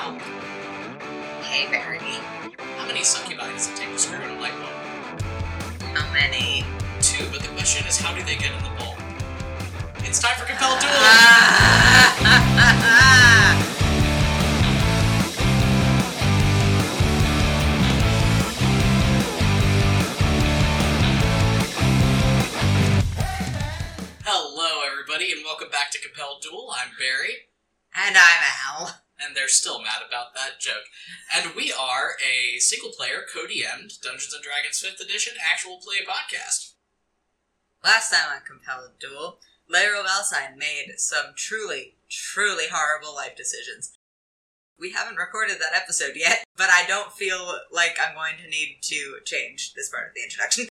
Hey, Barry. How many succubi does it take to screw in a light bulb? How many? Two, but the question is how do they get in the bulb? It's time for Compelled Duel! Hello, everybody, and welcome back to Compelled Duel. I'm Barry, and I'm Al. And they're still mad about that joke. And we are a single player, co-DM'd Dungeons and Dragons 5th Edition actual play podcast. Last time on Compelled Duel, Laro Valsine made some truly, truly horrible life decisions. We haven't recorded that episode yet, but I don't feel like I'm going to need to change this part of the introduction.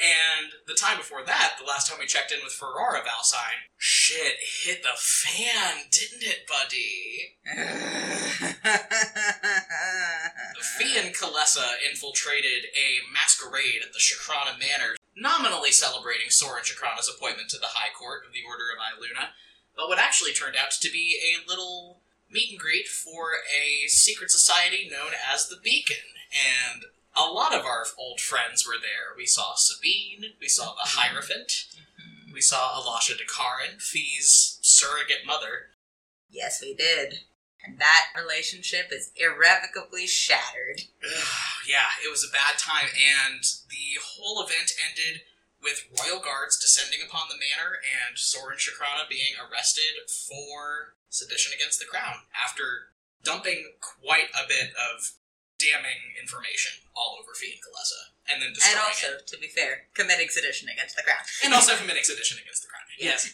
And the time before that, the last time we checked in with Ferrara Valsine, shit hit the fan, didn't it, buddy? Fee and Kalesa infiltrated a masquerade at the Shakrana Manor, nominally celebrating Soren Shakrana's appointment to the High Court of the Order of Iluna, but what actually turned out to be a little meet and greet for a secret society known as the Beacon. And a lot of our old friends were there. We saw Sabine, we saw the mm-hmm. Hierophant, mm-hmm. we saw Alasha Dakarin, Fee's surrogate mother, yes, we did. And that relationship is irrevocably shattered. Yeah, it was a bad time, and the whole event ended with royal guards descending upon the manor and Soren Shakrana being arrested for sedition against the crown after dumping quite a bit of damning information all over Fee and Kalesa, and then destroying And also, it. to be fair, committing sedition against the crown. And also committing sedition against the crown. Yes.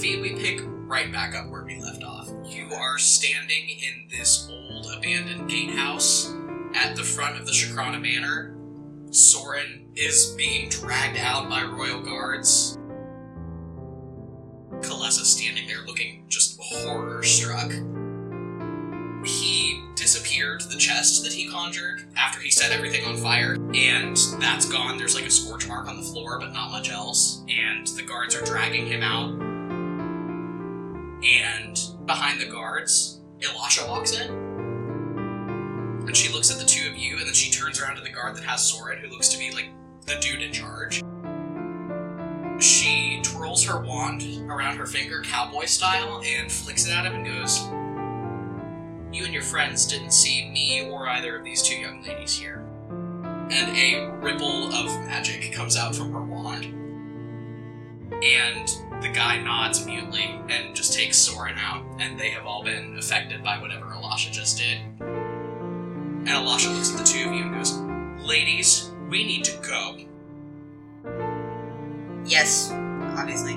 Fee, we pick right back up where we left off. You are standing in this old abandoned gatehouse at the front of the Shakrana Manor. Soren is being dragged out by royal guards. Set everything on fire, and that's gone. There's like a scorch mark on the floor, but not much else. And the guards are dragging him out. And behind the guards, Ilasha walks in. And she looks at the two of you, and then she turns around to the guard that has Soren, who looks to be like the dude in charge. She twirls her wand around her finger, cowboy style, and flicks it at him and goes, You and your friends didn't see me or either of these two young ladies here. And a ripple of magic comes out from her wand. And the guy nods mutely and just takes Soren out, and they have all been affected by whatever Elisha just did. And Elisha looks at the two of you and goes, Ladies, we need to go. Yes, obviously.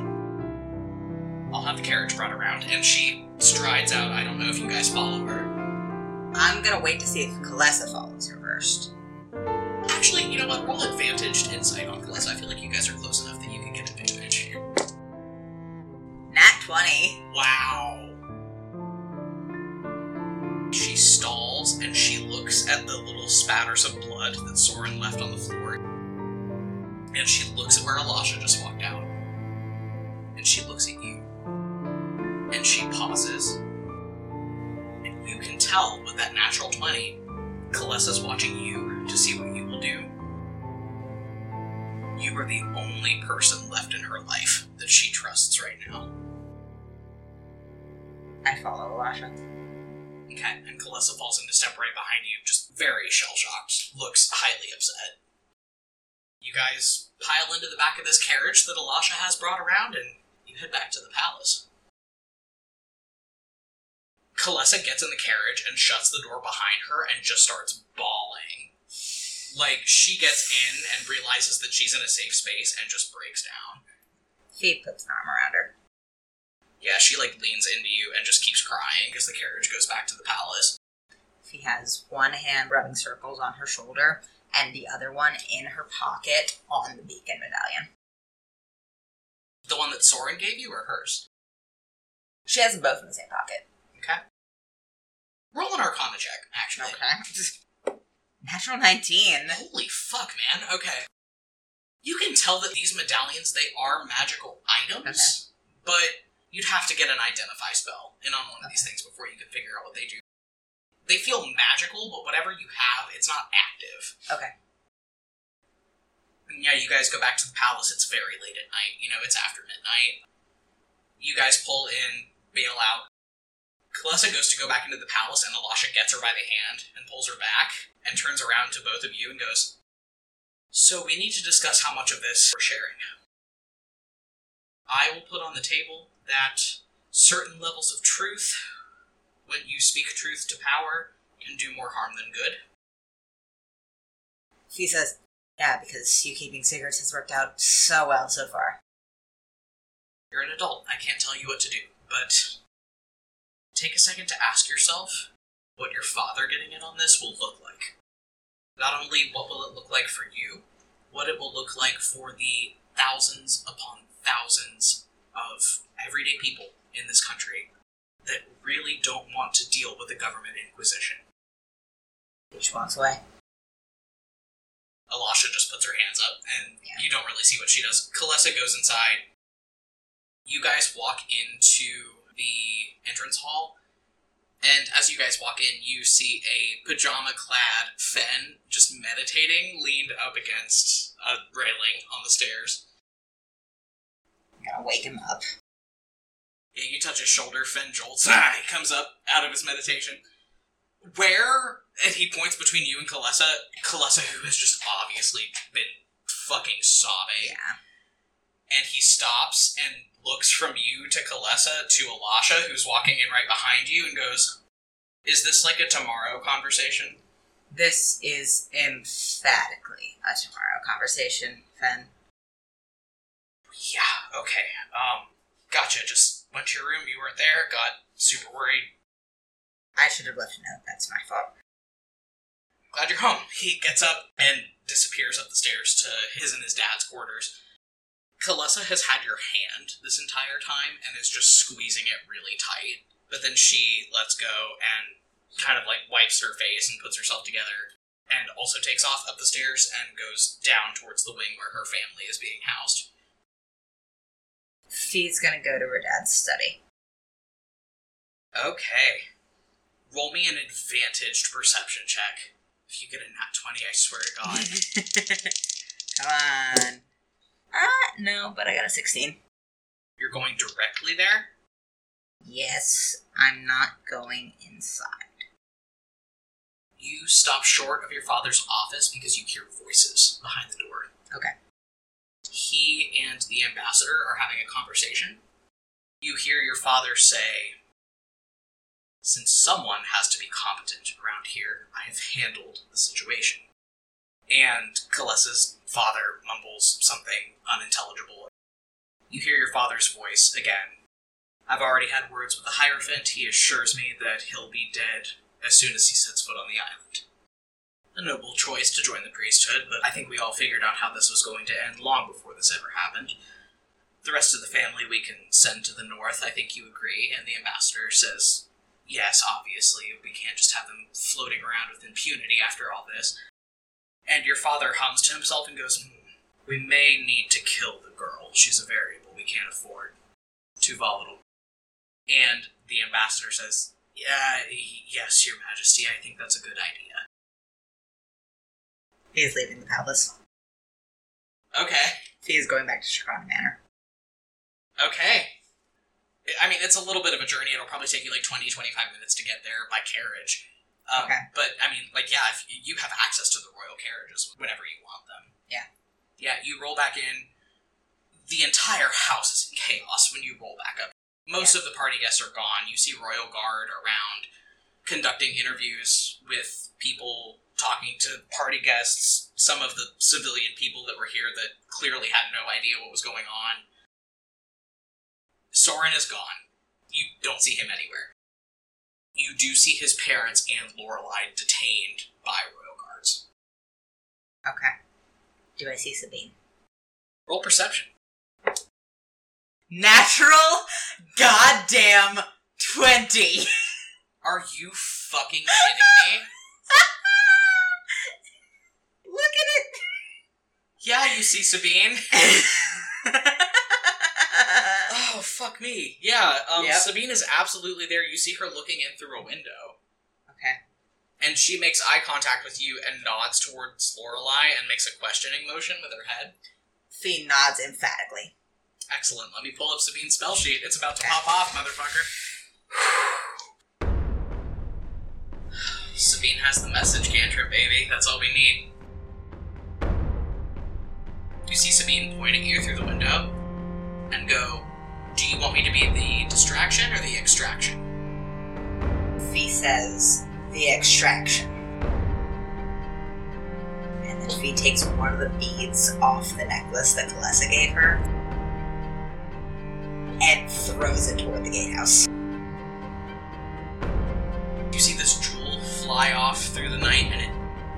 I'll have the carriage brought around. And she strides out. I don't know if you guys follow her. I'm gonna wait to see if Kalesa follows her first. Actually, you know what? Roll advantaged insight on Kalesa. I feel like you guys are close enough that you can get advantage here. Nat 20. Wow. She stalls and she looks at the little spatters of blood that Soren left on the floor. And she looks at where Elisha just walked out. And she looks at you. And she pauses. You can tell with that natural 20, Kalesa's watching you to see what you will do. You are the only person left in her life that she trusts right now. I follow Elisha. Okay, and Kalesa falls into step right behind you, just very shell shocked, looks highly upset. You guys pile into the back of this carriage that Elisha has brought around, and you head back to the palace. Kalesa gets in the carriage and shuts the door behind her and just starts bawling. Like, she gets in and realizes that she's in a safe space and just breaks down. Fee puts an arm around her. Yeah, she like leans into you and just keeps crying as the carriage goes back to the palace. Fee has one hand rubbing circles on her shoulder and the other one in her pocket on the beacon medallion. The one that Soren gave you or hers? She has them both in the same pocket. Okay. Roll an Arcana check, actually. Okay. Natural 19. Holy fuck, man. Okay. You can tell that these medallions they are magical items, but you'd have to get an identify spell in on one of these things before you could figure out what they do. They feel magical, but whatever you have, it's not active. Okay. And yeah, you guys go back to the palace. It's very late at night. You know, it's after midnight. You guys pull in, bail out. Kalessa goes to go back into the palace, and Alasha gets her by the hand and pulls her back and turns around to both of you and goes, So we need to discuss how much of this we're sharing. I will put on the table that certain levels of truth, when you speak truth to power, can do more harm than good. He says, yeah, because you keeping secrets has worked out so well so far. You're an adult. I can't tell you what to do, but take a second to ask yourself what your father getting in on this will look like. Not only what will it look like for you, what it will look like for the thousands upon thousands of everyday people in this country that really don't want to deal with the government inquisition. She walks away. Alasha just puts her hands up, and Yeah. you don't really see what she does. Kalessa goes inside. You guys walk into the entrance hall, and as you guys walk in, you see a pajama clad Fen just meditating, leaned up against a railing on the stairs. I'm gonna wake him up. Yeah, you touch his shoulder, Fen jolts. Ah, he comes up out of his meditation. Where, and he points between you and Kalessa, Kalessa, who has just obviously been fucking sobbing. Yeah. And he stops and looks from you to Kalesa to Elisha, who's walking in right behind you, and goes, Is this like a tomorrow conversation? This is emphatically a tomorrow conversation, Fen. Yeah, okay. Um, gotcha. Just went to your room, you weren't there, got super worried. I should have left a note. That's my fault. Glad you're home. He gets up and disappears up the stairs to his and his dad's quarters. Kalessa has had your hand this entire time and is just squeezing it really tight. But then she lets go and kind of like wipes her face and puts herself together and also takes off up the stairs and goes down towards the wing where her family is being housed. Fee's gonna go to her dad's study. Okay. Roll me an advantaged perception check. If you get a nat 20, I swear to God. Come on. Ah, no, but I got a 16. You're going directly there? Yes, I'm not going inside. You stop short of your father's office because you hear voices behind the door. Okay. He and the ambassador are having a conversation. You hear your father say, Since someone has to be competent around here, I have handled the situation. And Kalessa's father mumbles something unintelligible. You hear your father's voice again. I've already had words with the Hierophant. He assures me that he'll be dead as soon as he sets foot on the island. A noble choice to join the priesthood, but I think we all figured out how this was going to end long before this ever happened. The rest of the family we can send to the north, I think you agree, and the ambassador says, yes, obviously, we can't just have them floating around with impunity after all this. And your father hums to himself and goes, hmm, we may need to kill the girl. She's a variable we can't afford. Too volatile. And the ambassador says, yeah, yes, your majesty, I think that's a good idea. Fee's leaving the palace. Okay. Fee's going back to Shakrana Manor. Okay. I mean, it's a little bit of a journey. It'll probably take you like 20, 25 minutes to get there by carriage. Um, Okay. But, I mean, like, yeah, if you have access to the royal carriages whenever you want them. Yeah. Yeah, you roll back in. The entire house is in chaos when you roll back up. Most of the party guests are gone. You see Royal Guard around conducting interviews with people, talking to party guests, some of the civilian people that were here that clearly had no idea what was going on. Soren is gone. You don't see him anywhere. You do see his parents and Lorelei detained by royal guards. Okay. Do I see Sabine? Roll perception. Natural goddamn 20! Are you fucking kidding me? Look at it! Yeah, you see Sabine. oh, fuck me. Yeah, um, Yep. Sabine is absolutely there. You see her looking in through a window. okay. And she makes eye contact with you and nods towards Lorelei and makes a questioning motion with her head. Fee nods emphatically. Excellent. Let me pull up Sabine's spell sheet. It's about to pop off, motherfucker. Sabine has the message cantrip, baby. That's all we need. You see Sabine pointing at you through the window and go, Do you want me to be the distraction or the extraction? Fee says, the extraction. And then Fee takes one of the beads off the necklace that Kalessa gave her and throws it toward the gatehouse. You see this jewel fly off through the night and it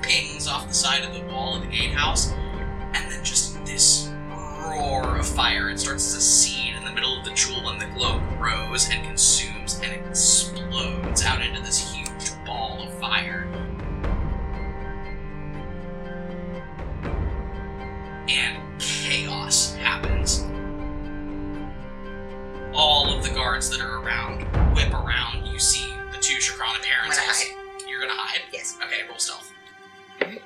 pings off the side of the wall of the gatehouse, and then just this roar of fire. It starts as a seed in the middle of the jewel, and the glow grows and consumes and explodes out into this huge ball of fire. And chaos happens. All of the guards that are around whip around. You see the two Shakrana I'm gonna hide. You're gonna hide? Yes. Okay, roll stealth. Eight.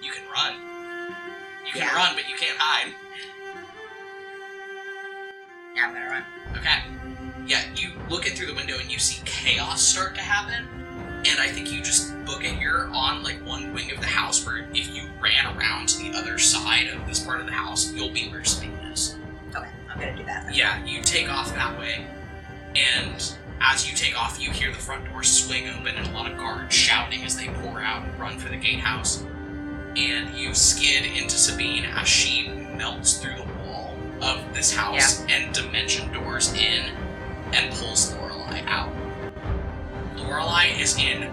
You can run. You can Yeah. run, but you can't hide. Yeah, I'm gonna run. Okay. Yeah, you look in through the window and you see chaos start to happen. And I think you just book it here on like one wing of the house where if you ran around to the other side of this part of the house, you'll be where Sabine is. Okay, I'm gonna do that. Then. Yeah, you take off that way. And as you take off, you hear the front door swing open and a lot of guards shouting as they pour out and run for the gatehouse. And you skid into Sabine as she melts through the of this house and dimension doors in and pulls Lorelei out. Lorelei is in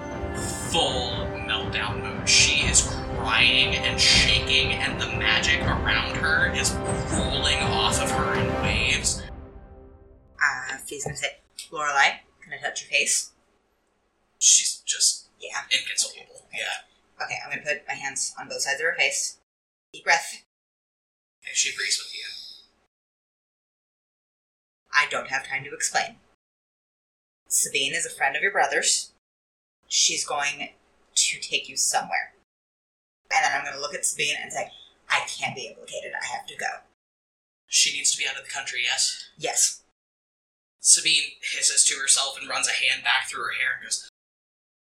full meltdown mode. She is crying and shaking, and the magic around her is rolling off of her in waves. Uh, Fee's gonna say, Lorelei, can I touch your face? She's just Yeah. inconsolable. Yeah. Okay, I'm gonna put my hands on both sides of her face. Deep breath. Okay, she agrees with you. I don't have time to explain. Sabine is a friend of your brother's. She's going to take you somewhere. And then I'm going to look at Sabine and say, I can't be implicated. I have to go. She needs to be out of the country, yes? Yes. Sabine hisses to herself and runs a hand back through her hair and goes,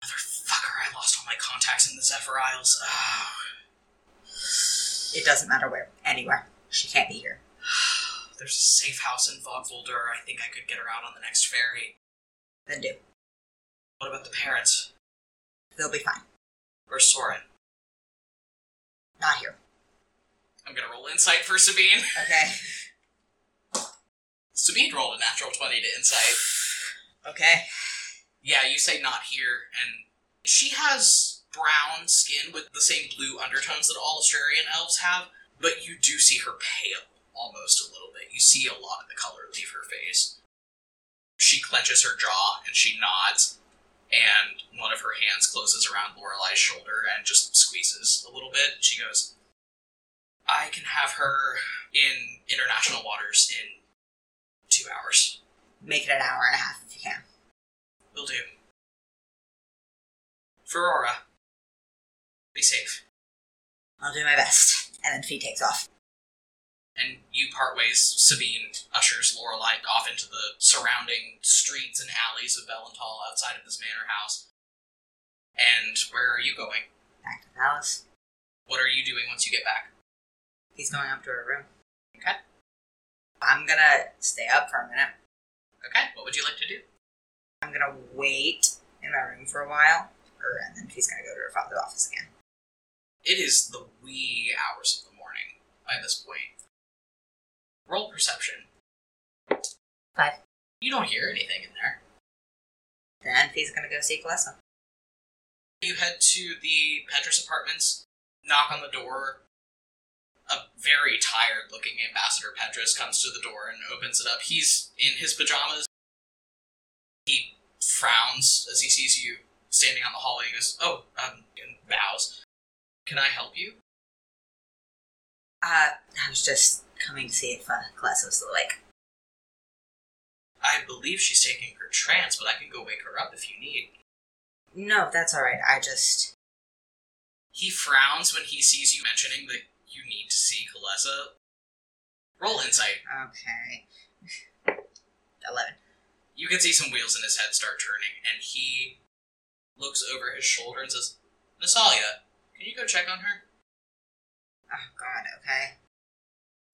Motherfucker, I lost all my contacts in the Zephyr Isles. Oh. It doesn't matter where. Anywhere. She can't be here. There's a safe house in Vogvoldur. I think I could get her out on the next ferry. Then do. What about the parents? They'll be fine. Where's Soren? Not here. I'm gonna roll insight for Sabine. Okay. Sabine rolled a natural 20 to insight. Okay. Yeah, you say not here, and she has brown skin with the same blue undertones that all Australian elves have, but you do see her pale almost a little bit. You see a lot of the color leave her face. She clenches her jaw and she nods, and one of her hands closes around Lorelei's shoulder and just squeezes a little bit. She goes, I can have her in international waters in two hours. Make it an hour and a half if you can. Will do. Ferrara, be safe. I'll do my best. And then Fee takes off. And you part ways. Sabine ushers Lorelei off into the surrounding streets and alleys of Bellenthal outside of this manor house. And where are you going? Back to the palace. What are you doing once you get back? He's going up to her room. Okay. I'm gonna stay up for a minute. Okay, what would you like to do? I'm gonna wait in my room for a while, or and then she's gonna go to her father's office again. It is the wee hours of the morning by this point. Roll perception. Five. You don't hear anything in there. Then Fee's gonna go see Kalessa. You head to the Petrus apartments, knock on the door. A very tired looking Ambassador Petrus comes to the door and opens it up. He's in his pajamas. He frowns as he sees you standing on the hallway. He goes, Oh, um, and bows. Can I help you? Uh, I was just coming to see if uh, was still awake. I believe she's taking her trance, but I can go wake her up if you need. No, that's all right. I just He frowns when he sees you mentioning that you need to see Kalesa. Roll insight. okay. Eleven. You can see some wheels in his head start turning, and he looks over his shoulder and says, Nasalia, can you go check on her? Oh God. Okay.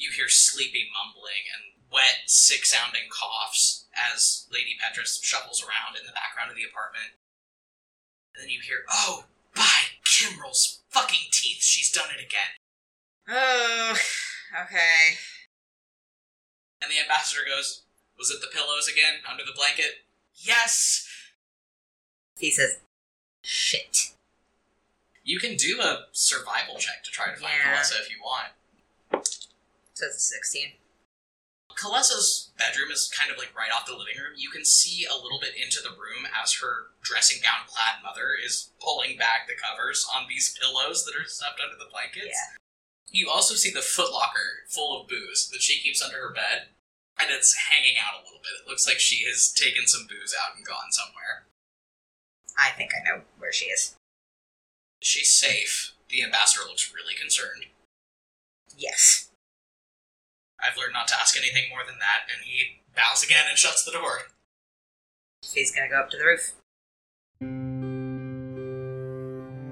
You hear sleepy mumbling and wet, sick sounding coughs as Lady Petrus shuffles around in the background of the apartment. And then you hear, Oh, by Kimrel's fucking teeth, she's done it again. Oh. Okay. And the ambassador goes, Was it the pillows again under the blanket? Yes! He says, "Shit." You can do a survival check to try to find Yeah. Kalesa if you want. So it's a sixteen. Kalesa's bedroom is kind of like right off the living room. You can see a little bit into the room as her dressing gown clad mother is pulling back the covers on these pillows that are stuffed under the blankets. Yeah. You also see the footlocker full of booze that she keeps under her bed, and it's hanging out a little bit. It looks like she has taken some booze out and gone somewhere. I think I know where she is. She's safe. The ambassador looks really concerned. Yes. I've learned not to ask anything more than that, and he bows again and shuts the door. She's gonna go up to the roof.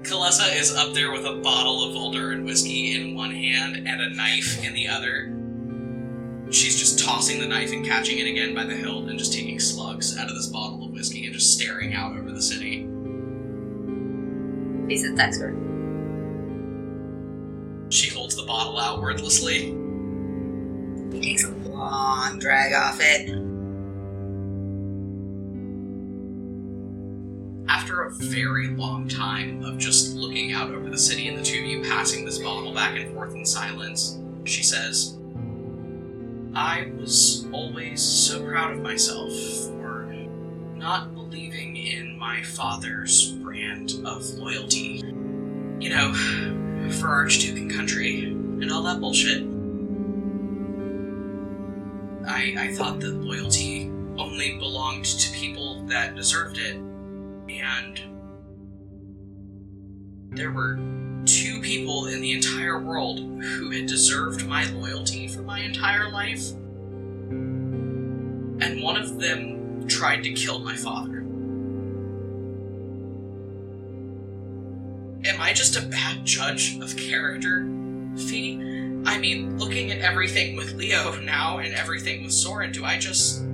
Kalesa is up there with a bottle of Voldaren whiskey in one hand and a knife in the other. She's just tossing the knife and catching it again by the hilt and just taking slugs out of this bottle of whiskey and just staring out over the city. He says, "Thanks, her." She holds the bottle out wordlessly. He takes a long drag off it. After a very long time of just looking out over the city and the two of you passing this bottle back and forth in silence, she says, I was always so proud of myself for not believing in my father's brand of loyalty. You know, for Archduke and country and all that bullshit. I, I thought that loyalty only belonged to people that deserved it and there were two people in the entire world who had deserved my loyalty for my entire life. And one of them tried to kill my father. Am I just a bad judge of character, Fee? I mean, looking at everything with Leo now and everything with Soren, do I just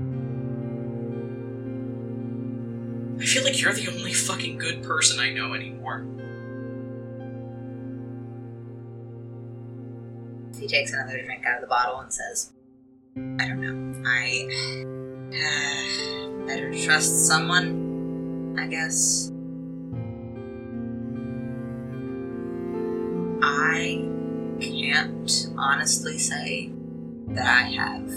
I feel like you're the only fucking good person I know anymore. He takes another drink out of the bottle and says, I don't know. I uh, better trust someone, I guess. I can't honestly say that I have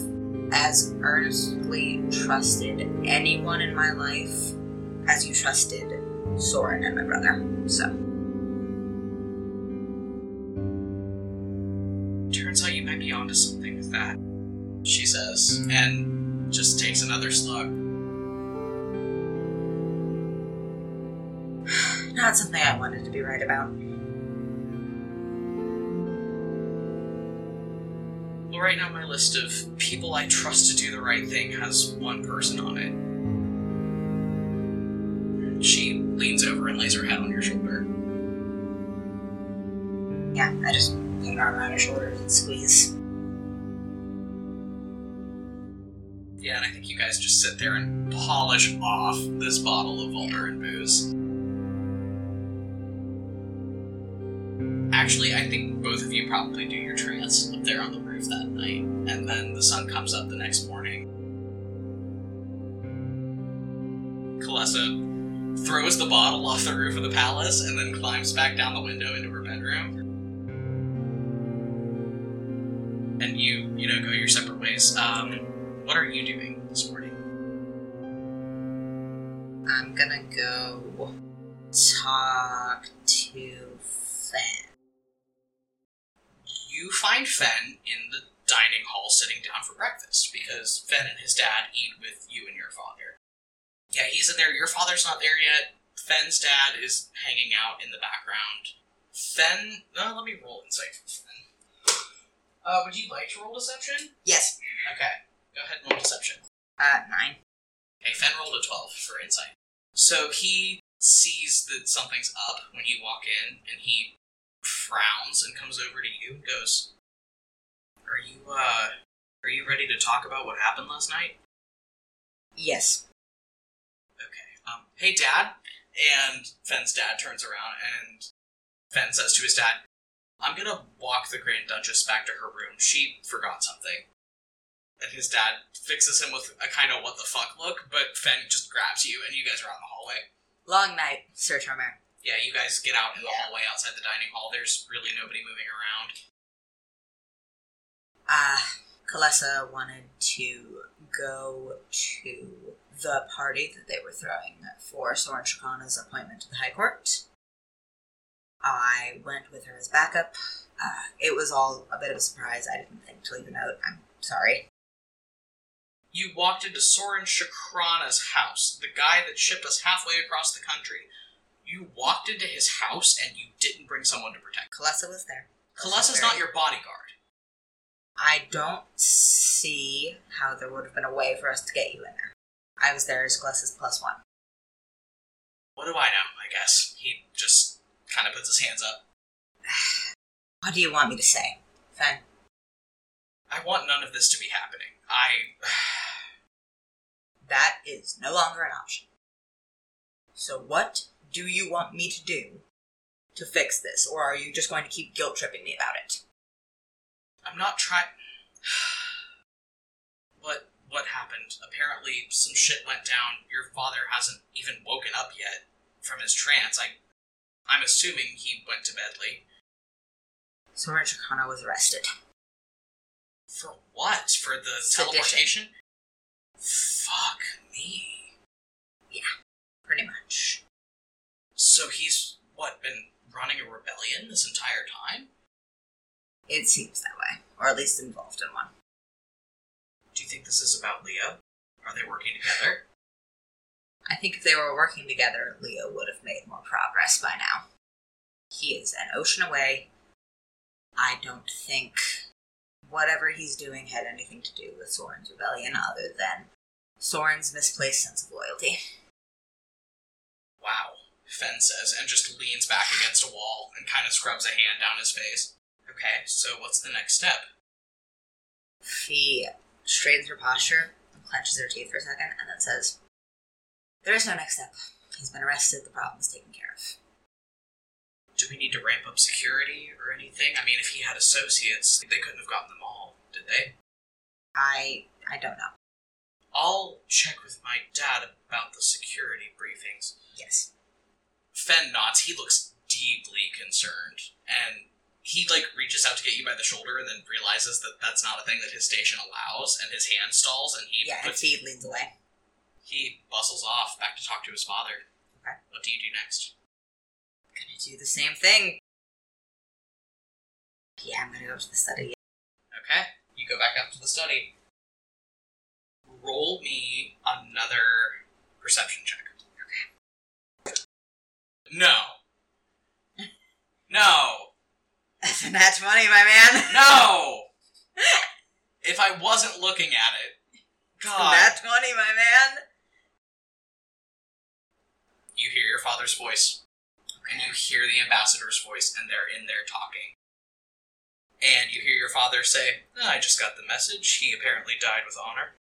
as earnestly trusted anyone in my life as you trusted Soren and my brother. So, Turns out you might be onto something with that, she says, and just takes another slug. not something I wanted to be right about. Right now my list of people I trust to do the right thing has one person on it. She leans over and lays her head on your shoulder. Yeah, I just put an arm around her shoulders and squeeze. Yeah, and I think you guys just sit there and polish off this bottle of Voldaren booze. Actually, I think both of you probably do your trance up there on the roof that night, and then the sun comes up the next morning. Kalesa throws the bottle off the roof of the palace and then climbs back down the window into her bedroom. And you, you know, go your separate ways. Um, what are you doing this morning? I'm gonna go talk to Fen. You find Fen in the dining hall sitting down for breakfast because Fen and his dad eat with you and your father. Yeah, he's in there. Your father's not there yet. Fen's dad is hanging out in the background. Fen, let me roll insight for Fen. Uh, would you like to roll deception? Yes. Okay, go ahead and roll deception. Uh, nine. Okay, Fen rolled a 12 for insight. So he sees that something's up when you walk in, and he frowns and comes over to you and goes, Are you, uh, are you ready to talk about what happened last night? Yes. Okay. Um, hey, Dad. And Fen's dad turns around and Fen says to his dad, I'm gonna walk the Grand Duchess back to her room. She forgot something. And his dad fixes him with a kind of what the fuck look, but Fen just grabs you and you guys are out in the hallway. Long night, Sir Charmer. Yeah, you guys get out in the Yeah. hallway outside the dining hall. There's really nobody moving around. Ah, Kalesa wanted to go to the party that they were throwing for Soren Shakrana's appointment to the High Court. I went with her as backup. Uh, it was all a bit of a surprise. I didn't think to leave a note. I'm sorry. You walked into Soren Shakrana's house, the guy that shipped us halfway across the country. You walked into his house and you didn't bring someone to protect. Kalesa was there. Kalesa's not your bodyguard. I don't see how there would have been a way for us to get you in there. I was there as Kalesa's plus one. What do I know? I guess he just kind of puts his hands up. What do you want me to say, Fen? I want none of this to be happening. I. That is no longer an option. So, what do you want me to do to fix this, or are you just going to keep guilt tripping me about it? I'm not trying. what what happened? Apparently, some shit went down. Your father hasn't even woken up yet from his trance. I, I'm assuming he went to bed late. Soren Shakrana was arrested. For what? For the Sedition. teleportation? Fuck me. Yeah, pretty much. So he's what been running a rebellion this entire time? It seems that way, or at least involved in one. Do you think this is about Leo? Are they working together? I think if they were working together, Leo would have made more progress by now. He is an ocean away. I don't think whatever he's doing had anything to do with Soren's rebellion other than Soren's misplaced sense of loyalty. Wow, Fen says, and just leans back against a wall and kind of scrubs a hand down his face. Okay, so what's the next step? She straightens her posture, and clenches her teeth for a second, and then says, There is no next step. He's been arrested, the problem is taken care of. Do we need to ramp up security or anything? I mean, if he had associates, they couldn't have gotten them all, did they? I I don't know. I'll check with my dad about the security briefings. Yes. Fen nods. He looks deeply concerned, and he like reaches out to get you by the shoulder, and then realizes that that's not a thing that his station allows, and his hand stalls, and he Yeah, and puts, Feed leans away. he bustles off back to talk to his father. Okay. What do you do next? Gonna do the same thing. Yeah, I'm gonna go to the study. Okay, you go back up to the study. Roll me another perception check. No. No. That's a nat 20, my man. No. if I wasn't looking at it, God. Nat 20, my man. You hear your father's voice, and you hear the ambassador's voice, and they're in there talking. And you hear your father say, "Oh, I just got the message. He apparently died with honor.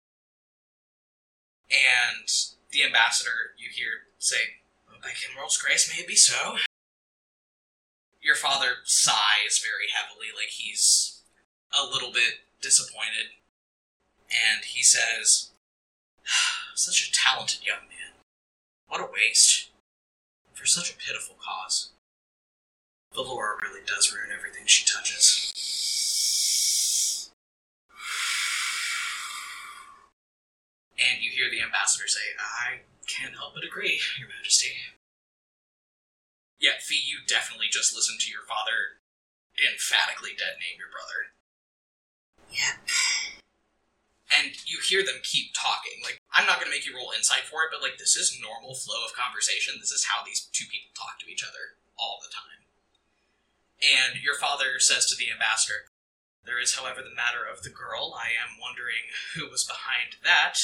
And the ambassador, you hear say, by Kimrel's grace, may it be so. Your father sighs very heavily, like he's a little bit disappointed. And he says, ah, Such a talented young man. What a waste. For such a pitiful cause. Valora really does ruin everything she touches. And you hear the ambassador say, I can't help but agree, Your Majesty. Yeah, Fee, you definitely just listened to your father emphatically detonate your brother. Yep. And you hear them keep talking. Like, I'm not going to make you roll insight for it, but like, this is normal flow of conversation. This is how these two people talk to each other all the time. And your father says to the ambassador, There is, however, the matter of the girl. I am wondering who was behind that,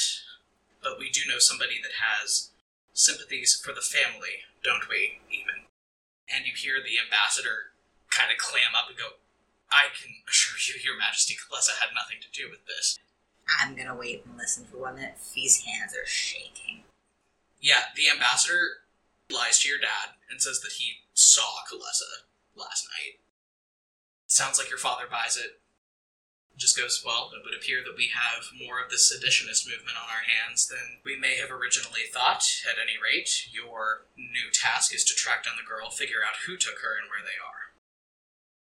but we do know somebody that has sympathies for the family, don't we, even? And you hear the ambassador kind of clam up and go, I can assure you, Your Majesty, Kalessa had nothing to do with this. I'm gonna wait and listen for one minute. Fee's hands are shaking. Yeah, the ambassador lies to your dad and says that he saw Kalessa last night. Sounds like your father buys it. Just goes, well, it would appear that we have more of this seditionist movement on our hands than we may have originally thought. At any rate, your new task is to track down the girl, figure out who took her and where they are.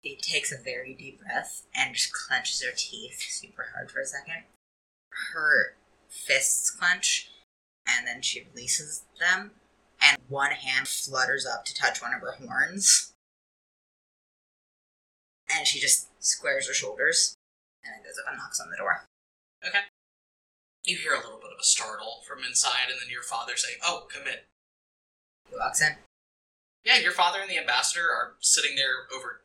Fee takes a very deep breath and just clenches her teeth super hard for a second. Her fists clench, and then she releases them, and one hand flutters up to touch one of her horns. And she just squares her shoulders, and then goes up and knocks on the door. Okay. You hear a little bit of a startle from inside, and then your father say, Oh, come in. He walks in. Yeah, your father and the ambassador are sitting there over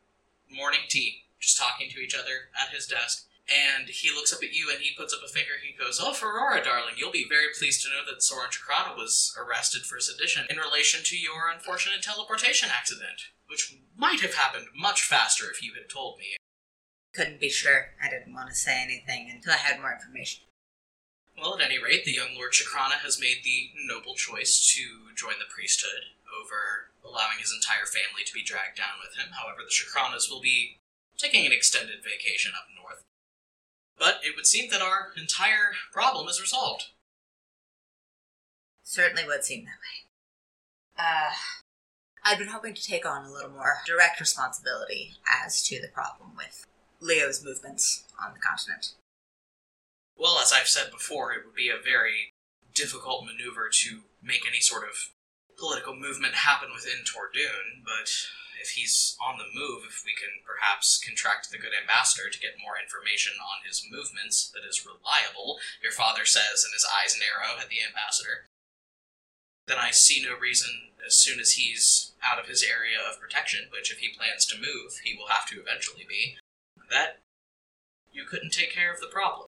morning tea, just talking to each other at his desk. And he looks up at you and he puts up a finger. He goes, Oh, Ferrara, darling, you'll be very pleased to know that Soren Shakrana was arrested for sedition in relation to your unfortunate teleportation accident, which might have happened much faster if you had told me. Couldn't be sure. I didn't want to say anything until I had more information. Well, at any rate, the young Lord Shakrana has made the noble choice to join the priesthood over allowing his entire family to be dragged down with him. However, the Shakranas will be taking an extended vacation up north. But it would seem that our entire problem is resolved. Certainly would seem that way. Uh, I've been hoping to take on a little more direct responsibility as to the problem with Leo's movements on the continent. Well, as I've said before, it would be a very difficult maneuver to make any sort of political movement happen within Tordoon, but if he's on the move, if we can perhaps contract the good ambassador to get more information on his movements that is reliable, your father says, and his eyes narrow at the ambassador, then I see no reason, as soon as he's out of his area of protection, which if he plans to move, he will have to eventually be, that you couldn't take care of the problem.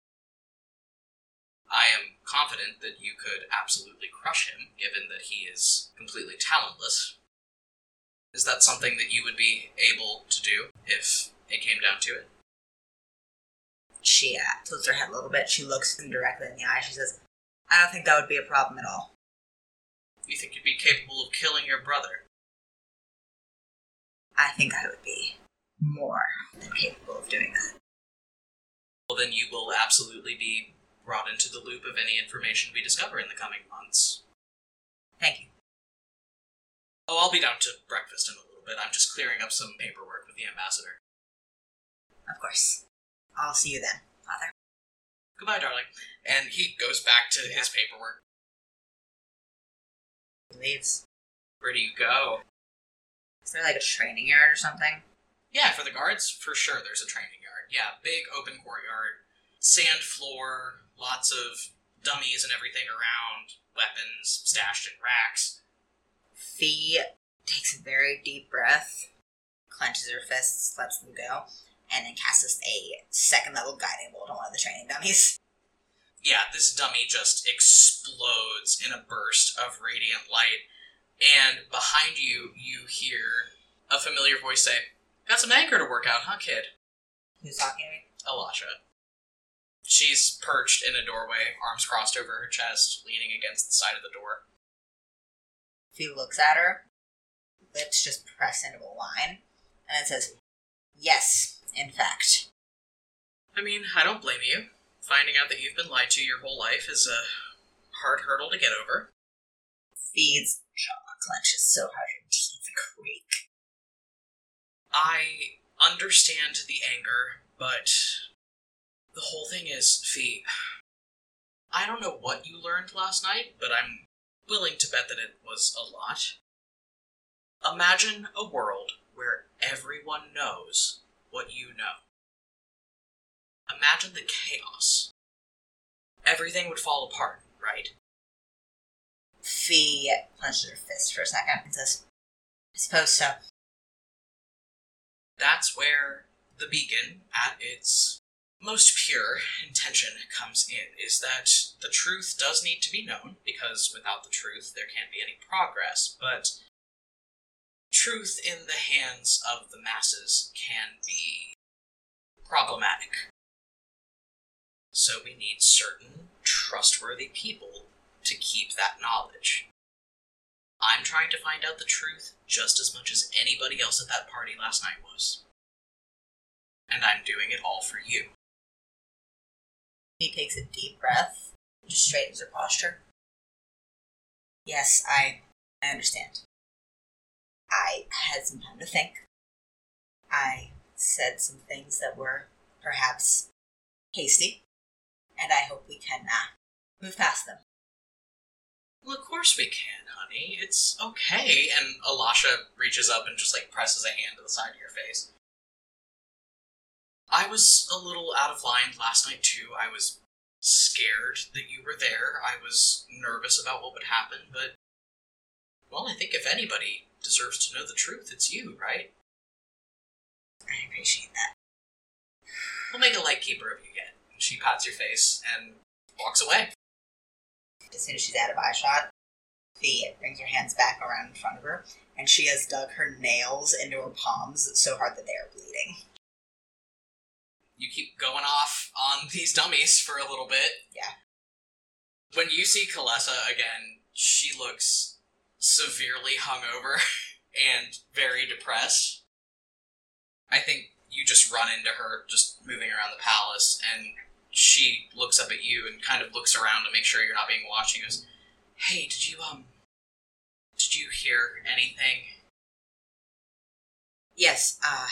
I am confident that you could absolutely crush him, given that he is completely talentless. Is that something that you would be able to do if it came down to it? She uh, tilts her head a little bit. She looks him directly in the eye. She says, I don't think that would be a problem at all. You think you'd be capable of killing your brother? I think I would be more than capable of doing that. Well, then you will absolutely be brought into the loop of any information we discover in the coming months. Thank you. Oh, I'll be down to breakfast in a little bit. I'm just clearing up some paperwork with the ambassador. Of course. I'll see you then, Father. Goodbye, darling. And he goes back to his paperwork. He leaves. Where do you go? Is there like a training yard or something? Yeah, for the guards, for sure there's a training yard. Yeah, big open courtyard, sand floor, lots of dummies and everything around, weapons stashed in racks. Fee takes a very deep breath, clenches her fists, lets them go, and then casts a second level guiding bolt on one of the training dummies. Yeah, this dummy just explodes in a burst of radiant light, and behind you, you hear a familiar voice say, Got some anchor to work out, huh, kid? Who's talking to me? Elisha. She's perched in a doorway, arms crossed over her chest, leaning against the side of the door. He looks at her, lips just press into a line, and it says, Yes, in fact. I mean, I don't blame you. Finding out that you've been lied to your whole life is a hard hurdle to get over. Feeds jaw clenches so hard her teeth creak. I understand the anger, but the whole thing is, Fee, I don't know what you learned last night, but I'm willing to bet that it was a lot. Imagine a world where everyone knows what you know. Imagine the chaos. Everything would fall apart, right? Fee clenches her fist for a second and says, I suppose so. That's where the beacon, at its most pure intention, comes in, is that the truth does need to be known, because without the truth there can't be any progress, but truth in the hands of the masses can be problematic. So we need certain trustworthy people to keep that knowledge. I'm trying to find out the truth just as much as anybody else at that party last night was. And I'm doing it all for you. He takes a deep breath, just straightens her posture. Yes, I, I understand. I had some time to think. I said some things that were perhaps hasty, and I hope we can uh, move past them. Well, of course we can, honey. It's okay. And Alasha reaches up and just like presses a hand to the side of your face. I was a little out of line last night too. I was scared that you were there. I was nervous about what would happen, but well, I think if anybody deserves to know the truth, it's you, right? I appreciate that. We'll make a light keeper of you yet. She pats your face and walks away. As soon as she's out of eye shot, Fee brings her hands back around in front of her, and she has dug her nails into her palms so hard that they are bleeding. You keep going off on these dummies for a little bit. Yeah. When you see Kalesa again, she looks severely hungover and very depressed. I think you just run into her just moving around the palace, and she looks up at you and kind of looks around to make sure you're not being watched. She goes, "Hey, did you um, did you hear anything?" Yes, uh,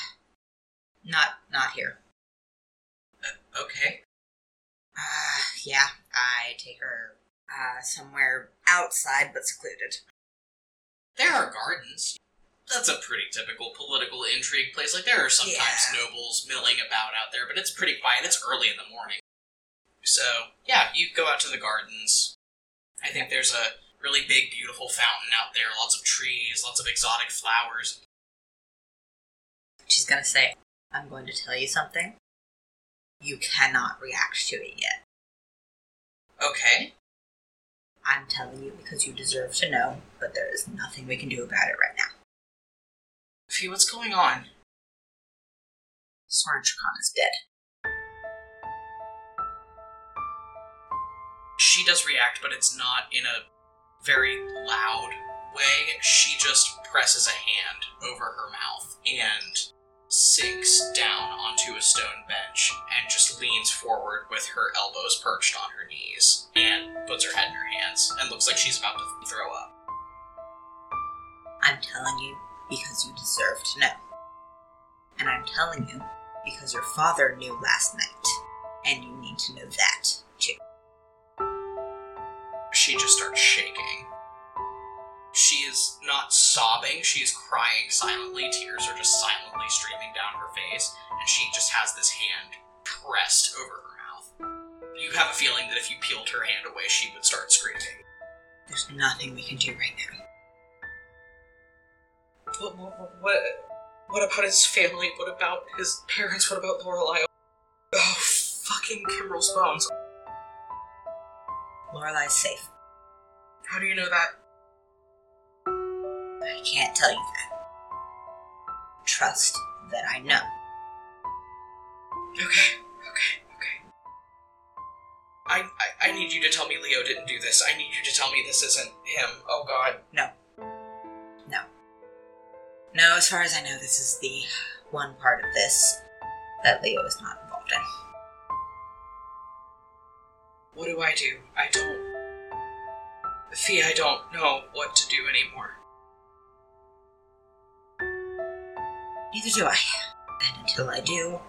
not not here. Uh, okay. Uh, yeah, I take her uh, somewhere outside but secluded. There are gardens. That's a pretty typical political intrigue place. Like there are sometimes Yeah. nobles milling about out there, but it's pretty quiet. It's early in the morning. So, yeah, you go out to the gardens. I think there's a really big, beautiful fountain out there, lots of trees, lots of exotic flowers. She's gonna say, I'm going to tell you something. You cannot react to it yet. Okay. I'm telling you because you deserve to know, but there is nothing we can do about it right now. Fee, what's going on? Chakhan is dead. She does react, but it's not in a very loud way. She just presses a hand over her mouth and sinks down onto a stone bench and just leans forward with her elbows perched on her knees and puts her head in her hands and looks like she's about to throw up. I'm telling you because you deserve to know. And I'm telling you because your father knew last night. And you need to know that, too. She just starts shaking. She is not sobbing, she is crying silently. Tears are just silently streaming down her face, and she just has this hand pressed over her mouth. You have a feeling that if you peeled her hand away, she would start screaming. There's nothing we can do right now. What, what, what, what about his family? What about his parents? What about Lorelai? Oh, fucking Kimbrel's bones. Lorelai's safe. How do you know that? I can't tell you that. Trust that I know. Okay, okay, okay. I, I, I need you to tell me Leo didn't do this. I need you to tell me this isn't him. Oh god. No. No. No, as far as I know, this is the one part of this that Leo is not involved in. What do I do? I don't. Fee, I don't know what to do anymore. Neither do I. And until I do,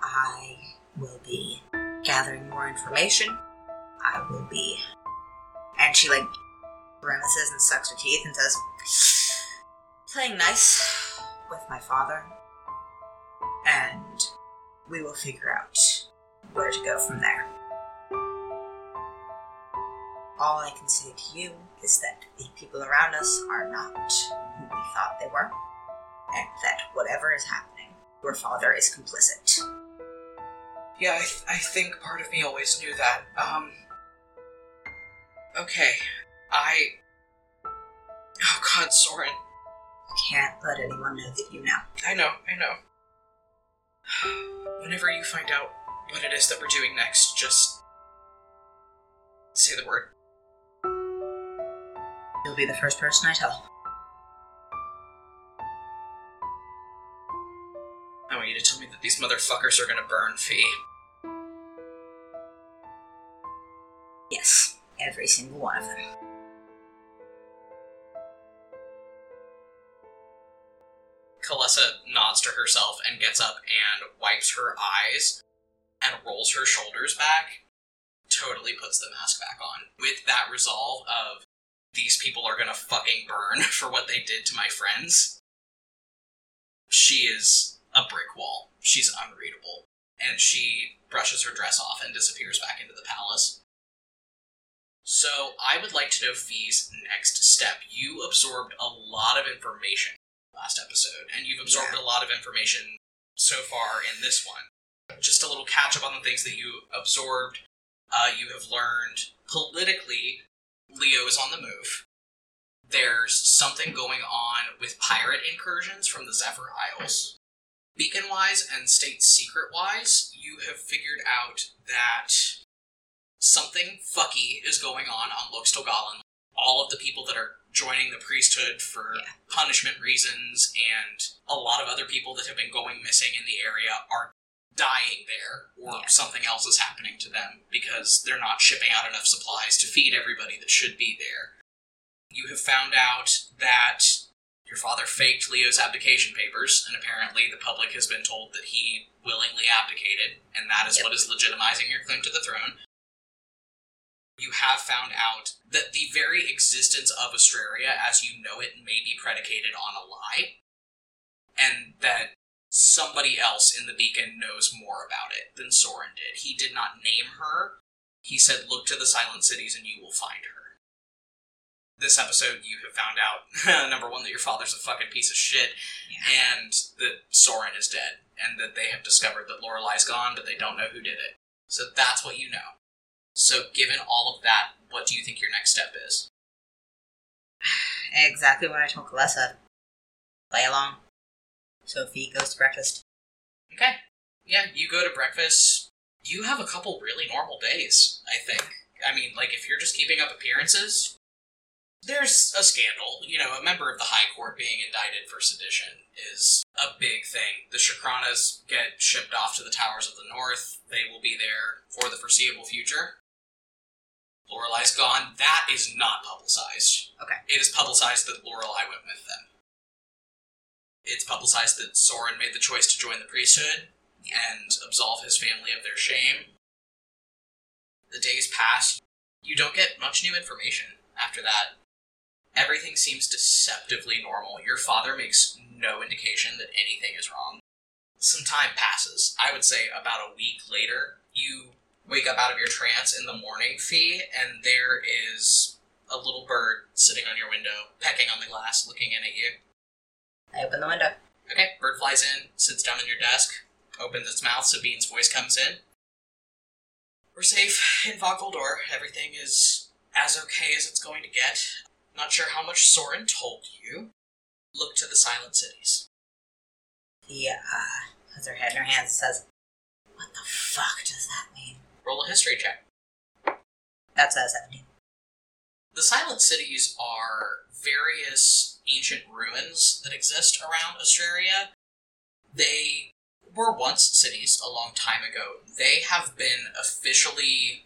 I will be gathering more information. I will be. And she, like, grimaces and sucks her teeth and says, playing nice with my father. and we will figure out where to go from there. All I can say to you is that the people around us are not who we thought they were, and that whatever is happening, your father is complicit. Yeah, I, th- I think part of me always knew that. Um. Okay. I. Oh god, Soren. You can't let anyone know that you know. I know, I know. Whenever you find out what it is that we're doing next, just. say the word. You'll be the first person I tell. I want you to tell me that these motherfuckers are gonna burn Fee. Yes, every single one of them. Kalesa nods to herself and gets up and wipes her eyes and rolls her shoulders back. Totally puts the mask back on. With that resolve of these people are gonna fucking burn for what they did to my friends. She is a brick wall. She's unreadable. And she brushes her dress off and disappears back into the palace. So, I would like to know Fee's next step. You absorbed a lot of information last episode, and you've absorbed a lot of information so far in this one. Just a little catch up on the things that you absorbed. Uh, you have learned politically, Leo is on the move. There's something going on with pirate incursions from the Zephyr Isles. Beacon wise and state secret wise, you have figured out that something fucky is going on on Loxtogalan. All of the people that are joining the priesthood for Yeah. punishment reasons and a lot of other people that have been going missing in the area are dying there or Yeah. something else is happening to them because they're not shipping out enough supplies to feed everybody that should be there. You have found out that your father faked Leo's abdication papers, and apparently the public has been told that he willingly abdicated, and that is Yep. what is legitimizing your claim to the throne. You have found out that the very existence of Astraria as you know it may be predicated on a lie, and that somebody else in the beacon knows more about it than Soren did. He did not name her. He said, Look to the silent cities and you will find her. This episode, you have found out number one, that your father's a fucking piece of shit, and that Soren is dead, and that they have discovered that Lorelai's gone, but they don't know who did it. So that's what you know. So, given all of that, what do you think your next step is? Exactly what I told Kalesa. Play along. Sophie goes to breakfast. Okay. Yeah, you go to breakfast. You have a couple really normal days, I think. I mean, like, if you're just keeping up appearances, there's a scandal. You know, a member of the High Court being indicted for sedition is a big thing. The Shakranas get shipped off to the Towers of the North. They will be there for the foreseeable future. Lorelai's gone. That is not publicized. Okay. It is publicized that Lorelai went with them. It's publicized that Soren made the choice to join the priesthood and absolve his family of their shame. The days pass. You don't get much new information after that. Everything seems deceptively normal. Your father makes no indication that anything is wrong. Some time passes. I would say about a week later, you wake up out of your trance in the morning, Fee, and there is a little bird sitting on your window, pecking on the glass, looking in at you. I open the window. Okay, bird flies in, sits down on your desk, opens its mouth Bean's voice comes in. We're safe in Vogeldor. Everything is as okay as it's going to get. Not sure how much Soren told you. Look to the silent cities. He uh, puts her head in her hands and says, What the fuck does that mean? Roll a history check. That's a 17. The silent cities are various ancient ruins that exist around Astraria. They were once cities a long time ago. They have been officially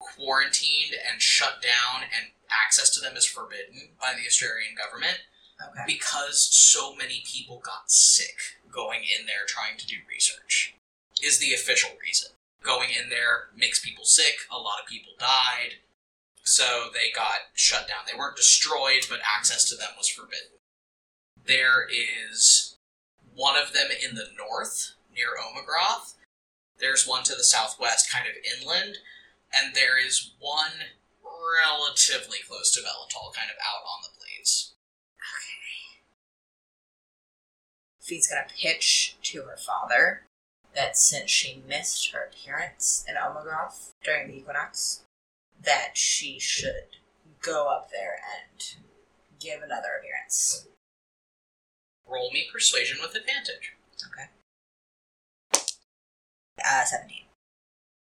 quarantined and shut down, and access to them is forbidden by the Astrarian government Okay. because so many people got sick going in there trying to do research is the official reason going in there makes people sick a lot of people died so they got shut down they weren't destroyed but access to them was forbidden there is one of them in the north, near Omagroth. There's one to the southwest, kind of inland. And there is one relatively close to Velatol, kind of out on the blades. Fee's gonna pitch to her father that since she missed her appearance in Omagroth during the equinox, that she should go up there and give another appearance. Roll me persuasion with advantage. Okay. Uh, 17.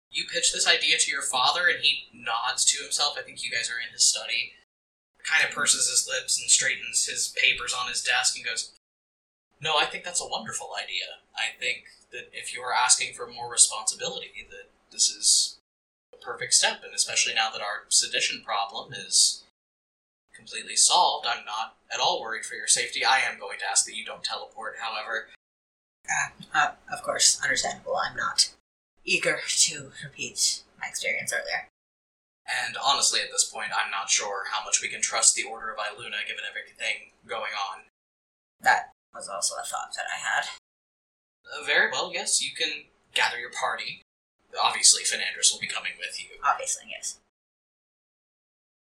You pitch this idea to your father, and he nods to himself. I think you guys are in his study. Kind of purses his lips and straightens his papers on his desk and goes, No, I think that's a wonderful idea. I think that if you are asking for more responsibility, that this is perfect step, and especially now that our sedition problem is completely solved, I'm not at all worried for your safety. I am going to ask that you don't teleport, however. Uh, uh, of course, understandable. I'm not eager to repeat my experience earlier. And honestly, at this point, I'm not sure how much we can trust the Order of Iluna given everything going on. That was also a thought that I had. Uh, very well, yes, you can gather your party. Obviously, Fernandris will be coming with you. Obviously, yes.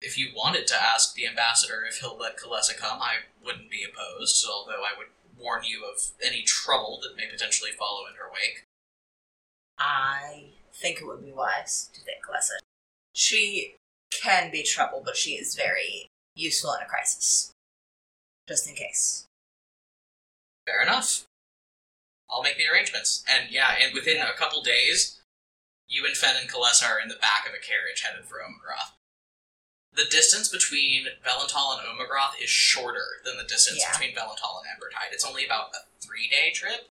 If you wanted to ask the ambassador if he'll let Kalesa come, I wouldn't be opposed, although I would warn you of any trouble that may potentially follow in her wake. I think it would be wise to take Kalesa. She can be trouble, but she is very useful in a crisis. Just in case. Fair enough. I'll make the arrangements. And yeah, and within a couple days, you and Fen and Kalesa are in the back of a carriage headed for Omagroth. The distance between Velental and Omagroth is shorter than the distance Yeah. between Velental and Embertide. It's only about a three day trip.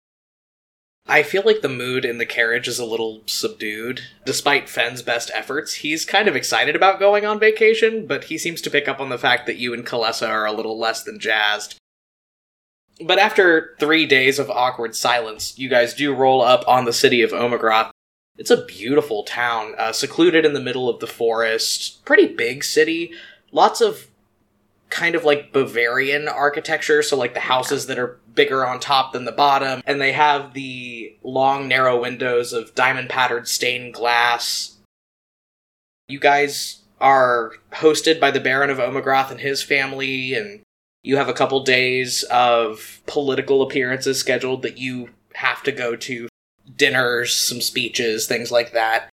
I feel like the mood in the carriage is a little subdued. Despite Fen's best efforts, he's kind of excited about going on vacation, but he seems to pick up on the fact that you and Kalesa are a little less than jazzed. But after three days of awkward silence, you guys do roll up on the city of Omagroth. It's a beautiful town, uh, secluded in the middle of the forest. Pretty big city. Lots of kind of like Bavarian architecture, so like the houses that are bigger on top than the bottom, and they have the long, narrow windows of diamond patterned stained glass. You guys are hosted by the Baron of Omagroth and his family, and you have a couple days of political appearances scheduled that you have to go to dinners, some speeches, things like that.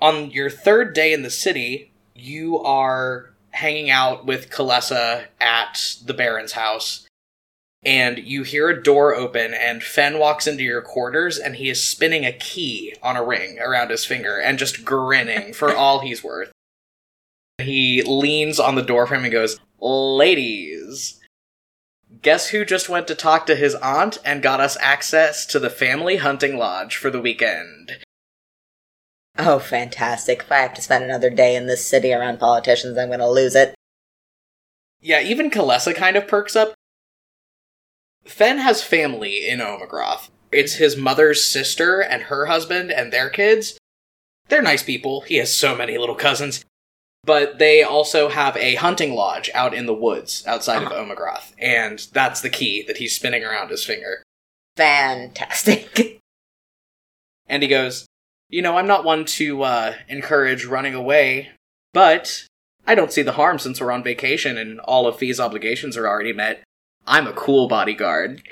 On your third day in the city, you are hanging out with Kalesa at the Baron's house, and you hear a door open, and Fen walks into your quarters, and he is spinning a key on a ring around his finger and just grinning for all he's worth. He leans on the doorframe and goes, Ladies, guess who just went to talk to his aunt and got us access to the family hunting lodge for the weekend? Oh, fantastic. If I have to spend another day in this city around politicians, I'm gonna lose it. Yeah, even Kalesa kind of perks up. Fen has family in Omagroth. It's his mother's sister and her husband and their kids. They're nice people. He has so many little cousins. But they also have a hunting lodge out in the woods outside of Omagroth. And that's the key that he's spinning around his finger. Fantastic. And he goes, You know, I'm not one to uh, encourage running away, but I don't see the harm since we're on vacation and all of Fee's obligations are already met. I'm a cool bodyguard.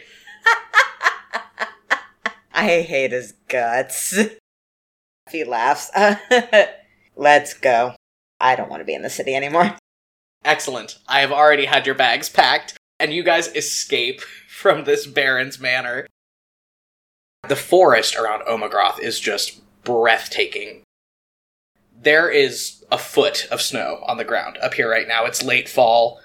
I hate his guts. He laughs. Let's go. I don't want to be in the city anymore. Excellent. I have already had your bags packed, and you guys escape from this Baron's manor. The forest around Omagroth is just breathtaking. There is a foot of snow on the ground up here right now. It's late fall.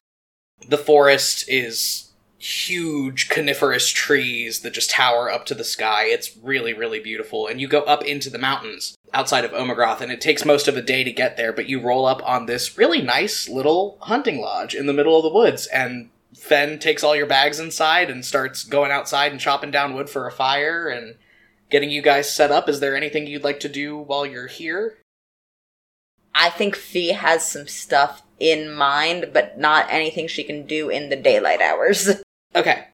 The forest is huge coniferous trees that just tower up to the sky. It's really, really beautiful. And you go up into the mountains outside of Omagroth, and it takes most of a day to get there, but you roll up on this really nice little hunting lodge in the middle of the woods, and Fen takes all your bags inside and starts going outside and chopping down wood for a fire and getting you guys set up. Is there anything you'd like to do while you're here? I think Fee has some stuff in mind, but not anything she can do in the daylight hours. Okay.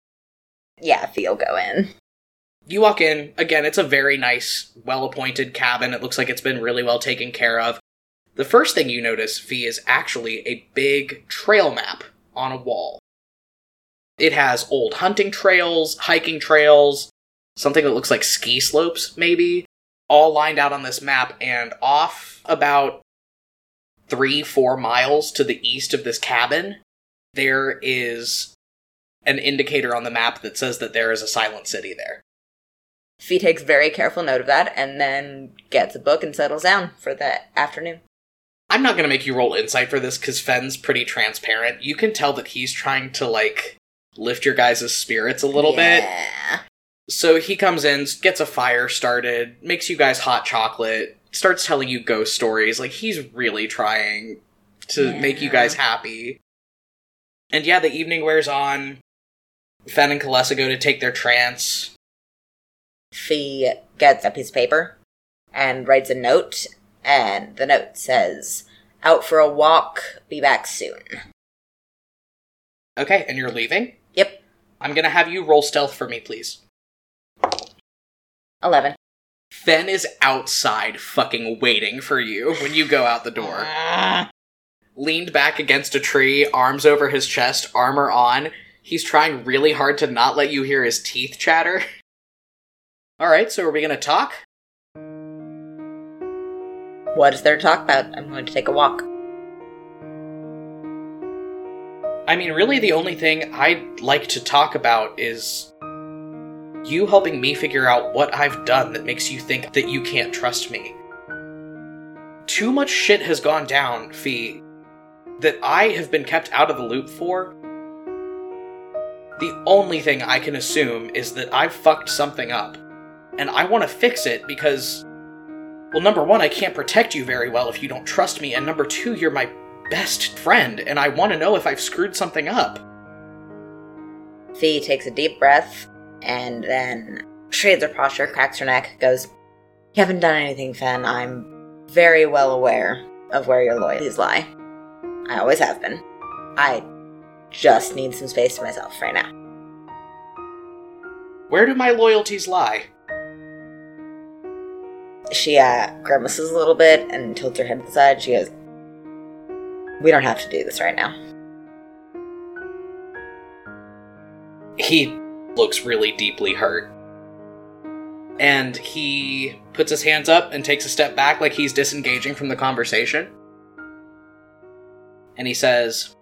Yeah, Fee will go in. You walk in, again, it's a very nice, well appointed cabin. It looks like it's been really well taken care of. The first thing you notice, Fee, is actually a big trail map on a wall. It has old hunting trails, hiking trails, something that looks like ski slopes, maybe, all lined out on this map, and off about three, four miles to the east of this cabin, there is an indicator on the map that says that there is a silent city there. Fee takes very careful note of that and then gets a book and settles down for the afternoon. I'm not going to make you roll insight for this because Fen's pretty transparent. You can tell that he's trying to, like, lift your guys' spirits a little bit. yeah. So he comes in, gets a fire started, makes you guys hot chocolate, starts telling you ghost stories. Like, he's really trying to Yeah. make you guys happy. And yeah, the evening wears on. Fen and Kalesa go to take their trance. Fee gets a piece of paper and writes a note, and the note says, Out for a walk, be back soon. Okay, and you're leaving? Yep, I'm gonna have you roll stealth for me, please. 11. Fen is outside fucking waiting for you when you go out the door. Ah. Leaned back against a tree, arms over his chest, armor on. He's trying really hard to not let you hear his teeth chatter. Alright, so are we gonna talk? What is there to talk about? I'm going to take a walk. I mean, really, the only thing I'd like to talk about is you helping me figure out what I've done that makes you think that you can't trust me. Too much shit has gone down, Fee, that I have been kept out of the loop for. The only thing I can assume is that I've fucked something up. And I want to fix it because, well, number one, I can't protect you very well if you don't trust me, and number two, you're my best friend, and I want to know if I've screwed something up. Fee takes a deep breath and then straightens her posture, cracks her neck, goes, You haven't done anything, Fen. I'm very well aware of where your loyalties lie. I always have been. I just need some space to myself right now. Where do my loyalties lie? She uh, grimaces a little bit and tilts her head to the side. She goes, We don't have to do this right now. He looks really deeply hurt. And he puts his hands up and takes a step back like he's disengaging from the conversation. And he says,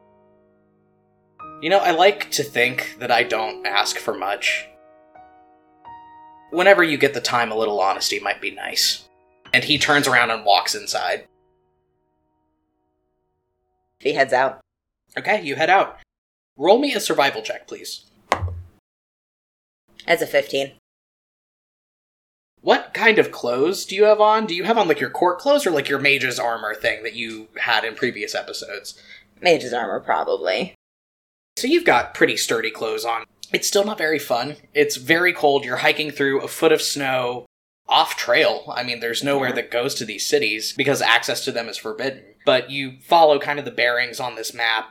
You know, I like to think that I don't ask for much. Whenever you get the time, a little honesty might be nice. And he turns around and walks inside. He heads out. Okay, you head out. Roll me a survival check, please. As a 15. What kind of clothes do you have on? Do you have on like your court clothes or like your mage's armor thing that you had in previous episodes? Mage's armor, probably. So you've got pretty sturdy clothes on. It's still not very fun. It's very cold. You're hiking through a foot of snow off trail. I mean, there's nowhere that goes to these cities because access to them is forbidden. But you follow kind of the bearings on this map.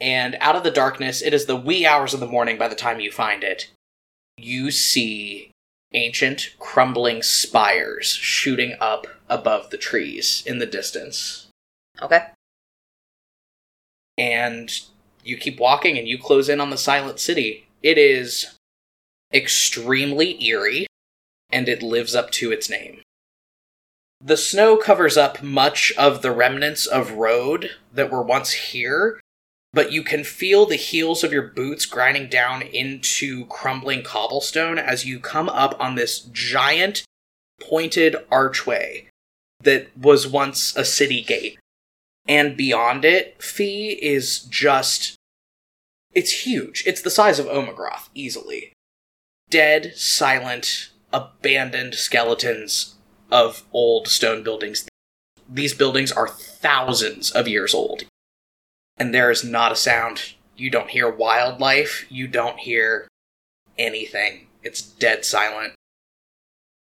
And out of the darkness, it is the wee hours of the morning by the time you find it. You see ancient, crumbling spires shooting up above the trees in the distance. Okay. and you keep walking and you close in on the silent city. It is extremely eerie and it lives up to its name. The snow covers up much of the remnants of road that were once here, but you can feel the heels of your boots grinding down into crumbling cobblestone as you come up on this giant pointed archway that was once a city gate and beyond it, Fee is just. It's huge. It's the size of Omagroth, easily. Dead, silent, abandoned skeletons of old stone buildings. These buildings are thousands of years old. And there is not a sound. You don't hear wildlife. You don't hear anything. It's dead silent.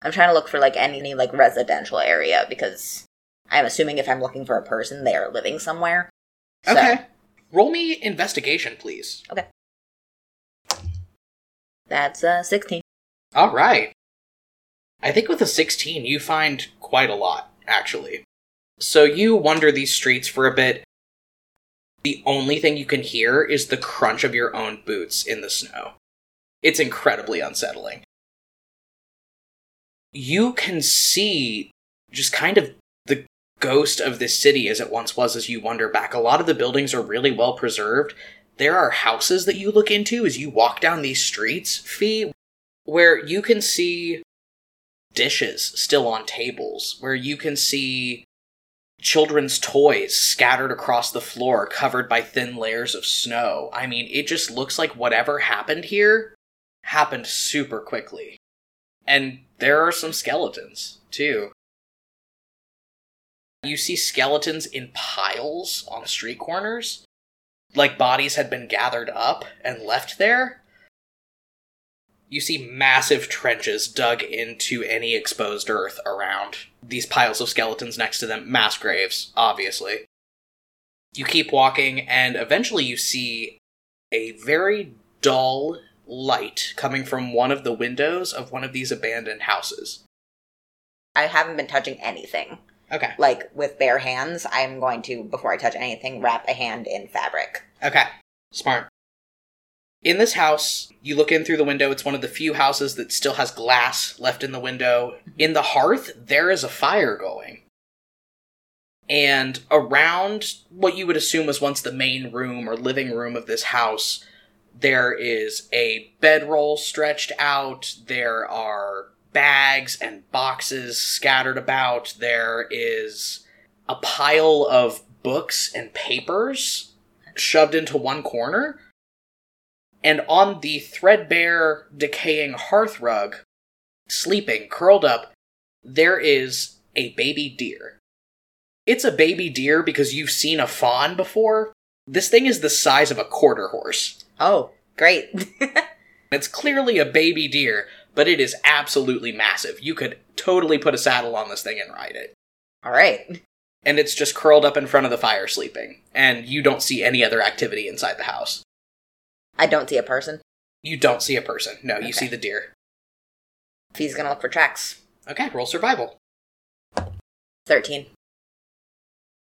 I'm trying to look for like any like residential area because I'm assuming if I'm looking for a person, they are living somewhere. So- Okay. Roll me investigation, please. Okay. That's uh, 16. All right. I think with a 16, you find quite a lot, actually. So you wander these streets for a bit. The only thing you can hear is the crunch of your own boots in the snow. It's incredibly unsettling. You can see just kind of ghost of this city as it once was as you wander back. A lot of the buildings are really well preserved. There are houses that you look into as you walk down these streets, Fee, where you can see dishes still on tables, where you can see children's toys scattered across the floor, covered by thin layers of snow. I mean, it just looks like whatever happened here happened super quickly. And there are some skeletons, too. You see skeletons in piles on street corners, like bodies had been gathered up and left there. You see massive trenches dug into any exposed earth around these piles of skeletons next to them, mass graves, obviously. You keep walking, and eventually you see a very dull light coming from one of the windows of one of these abandoned houses. I haven't been touching anything. Okay. Like with bare hands, I'm going to, before I touch anything, wrap a hand in fabric. Okay. Smart. In this house, you look in through the window. It's one of the few houses that still has glass left in the window. Mm-hmm. In the hearth, there is a fire going. And around what you would assume was once the main room or living room of this house, there is a bedroll stretched out. There are bags and boxes scattered about. There is a pile of books and papers shoved into one corner. And on the threadbare, decaying hearth rug, sleeping, curled up, there is a baby deer. It's a baby deer because you've seen a fawn before. This thing is the size of a quarter horse. Oh, great. It's clearly a baby deer, but it is absolutely massive. You could totally put a saddle on this thing and ride it. All right. And it's just curled up in front of the fire sleeping, and you don't see any other activity inside the house. I don't see a person. You don't see a person. No, you see the deer. He's gonna look for tracks. Okay, roll survival. 13.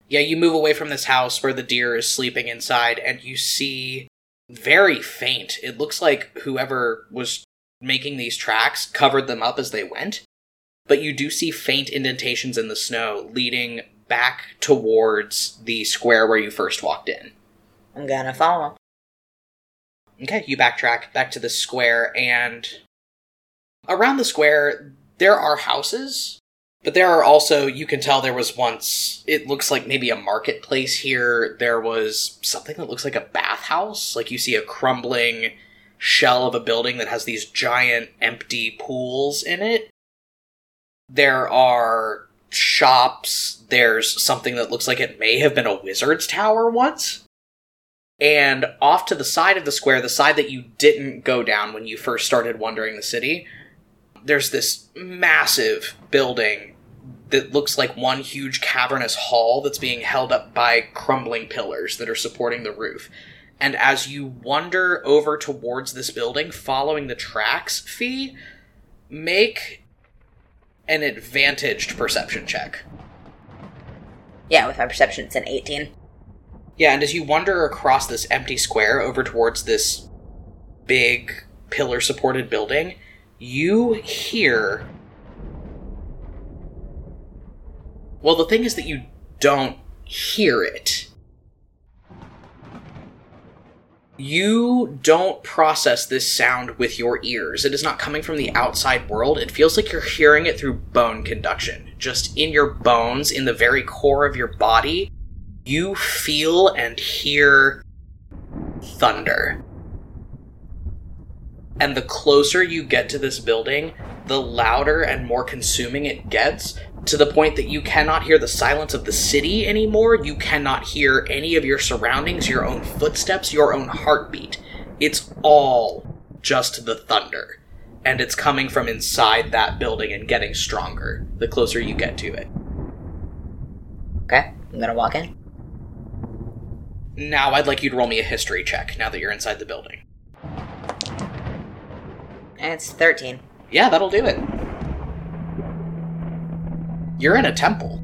Yeah, you move away from this house where the deer is sleeping inside, and you see very faint. It looks like whoever was making these tracks covered them up as they went, but you do see faint indentations in the snow leading back towards the square where you first walked in. I'm gonna follow. Okay, you backtrack back to the square, and around the square, there are houses, but there are also, you can tell there was once, it looks like maybe a marketplace here. There was something that looks like a bathhouse. Like you see a crumbling shell of a building that has these giant empty pools in it. There are shops. There's something that looks like it may have been a wizard's tower once. And off to the side of the square, the side that you didn't go down when you first started wandering the city, there's this massive building that looks like one huge cavernous hall that's being held up by crumbling pillars that are supporting the roof. And as you wander over towards this building, following the tracks, Fee, make an advantaged perception check. Yeah, with my perception, it's an 18. Yeah, and as you wander across this empty square over towards this big pillar supported building, you hear. Well, the thing is that you don't hear it. You don't process this sound with your ears. It is not coming from the outside world. It feels like you're hearing it through bone conduction. Just in your bones, in the very core of your body, you feel and hear thunder. And the closer you get to this building, the louder and more consuming it gets, to the point that you cannot hear the silence of the city anymore. You cannot hear any of your surroundings, your own footsteps, your own heartbeat. It's all just the thunder. And it's coming from inside that building and getting stronger the closer you get to it. Okay, I'm gonna walk in. Now I'd like you to roll me a history check now that you're inside the building. It's 13. Yeah, that'll do it. You're in a temple.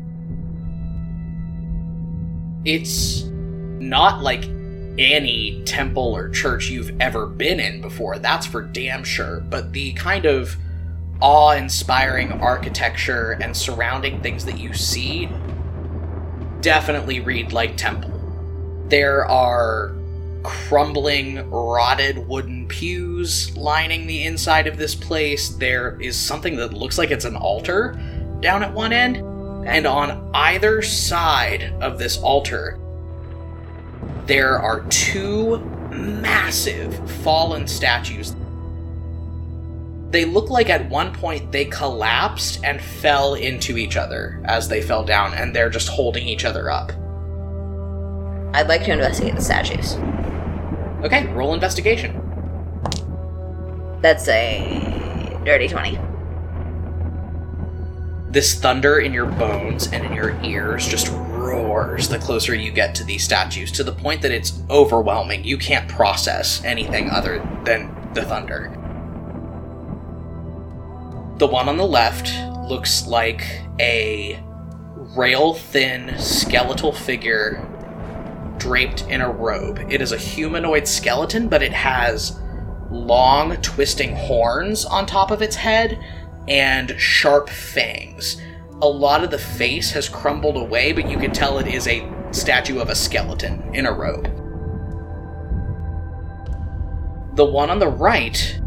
It's not like any temple or church you've ever been in before, that's for damn sure, but the kind of awe inspiring architecture and surrounding things that you see definitely read like temple. There are crumbling, rotted wooden pews lining the inside of this place. There is something that looks like it's an altar down at one end. And on either side of this altar, there are two massive fallen statues. They look like at one point they collapsed and fell into each other as they fell down, and they're just holding each other up. I'd like to investigate the statues. Okay, roll investigation. That's a dirty 20. This thunder in your bones and in your ears just roars the closer you get to these statues to the point that it's overwhelming. You can't process anything other than the thunder. The one on the left looks like a rail thin skeletal figure draped in a robe. It is a humanoid skeleton, but it has long, twisting horns on top of its head and sharp fangs. A lot of the face has crumbled away, but you can tell it is a statue of a skeleton in a robe. The one on the right